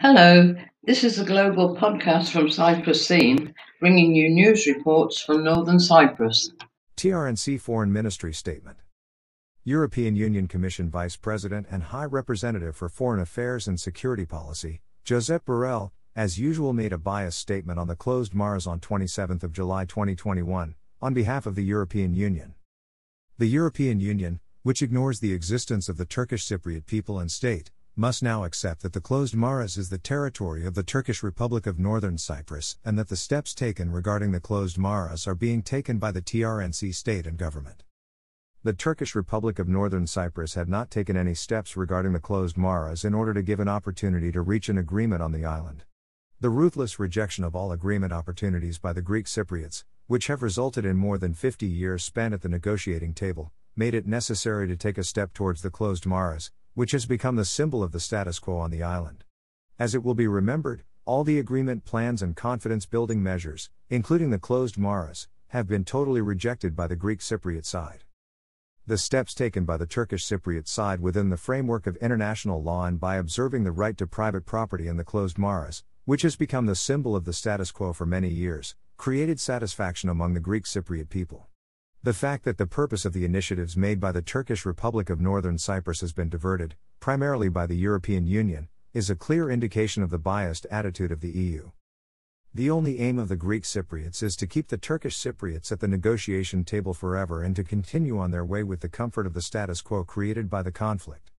Hello, this is a global podcast from Cyprus Scene, bringing you news reports from Northern Cyprus. TRNC Foreign Ministry Statement European Union Commission Vice President and High Representative for Foreign Affairs and Security Policy, Josep Borrell, as usual made a biased statement on the closed Maras on 27 July 2021, on behalf of the European Union. The European Union, which ignores the existence of the Turkish Cypriot people and state, must now accept that the closed Maras is the territory of the Turkish Republic of Northern Cyprus and that the steps taken regarding the closed Maras are being taken by the TRNC state and government. The Turkish Republic of Northern Cyprus had not taken any steps regarding the closed Maras in order to give an opportunity to reach an agreement on the island. The ruthless rejection of all agreement opportunities by the Greek Cypriots, which have resulted in more than 50 years spent at the negotiating table, made it necessary to take a step towards the closed Maras, which has become the symbol of the status quo on the island. As it will be remembered, all the agreement plans and confidence building measures, including the closed Maras, have been totally rejected by the Greek Cypriot side. The steps taken by the Turkish Cypriot side within the framework of international law and by observing the right to private property in the closed Maras, which has become the symbol of the status quo for many years, created satisfaction among the Greek Cypriot people. The fact that the purpose of the initiatives made by the Turkish Republic of Northern Cyprus has been diverted, primarily by the European Union, is a clear indication of the biased attitude of the EU. The only aim of the Greek Cypriots is to keep the Turkish Cypriots at the negotiation table forever and to continue on their way with the comfort of the status quo created by the conflict.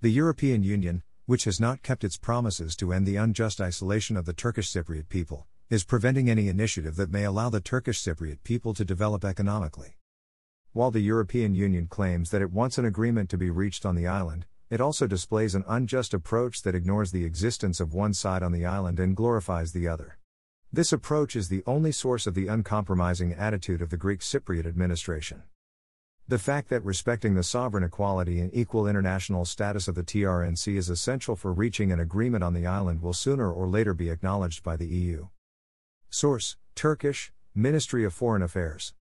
The European Union, which has not kept its promises to end the unjust isolation of the Turkish Cypriot people, is preventing any initiative that may allow the Turkish Cypriot people to develop economically. While the European Union claims that it wants an agreement to be reached on the island, it also displays an unjust approach that ignores the existence of one side on the island and glorifies the other. This approach is the only source of the uncompromising attitude of the Greek Cypriot administration. The fact that respecting the sovereign equality and equal international status of the TRNC is essential for reaching an agreement on the island will sooner or later be acknowledged by the EU. Source Turkish, Ministry of Foreign Affairs.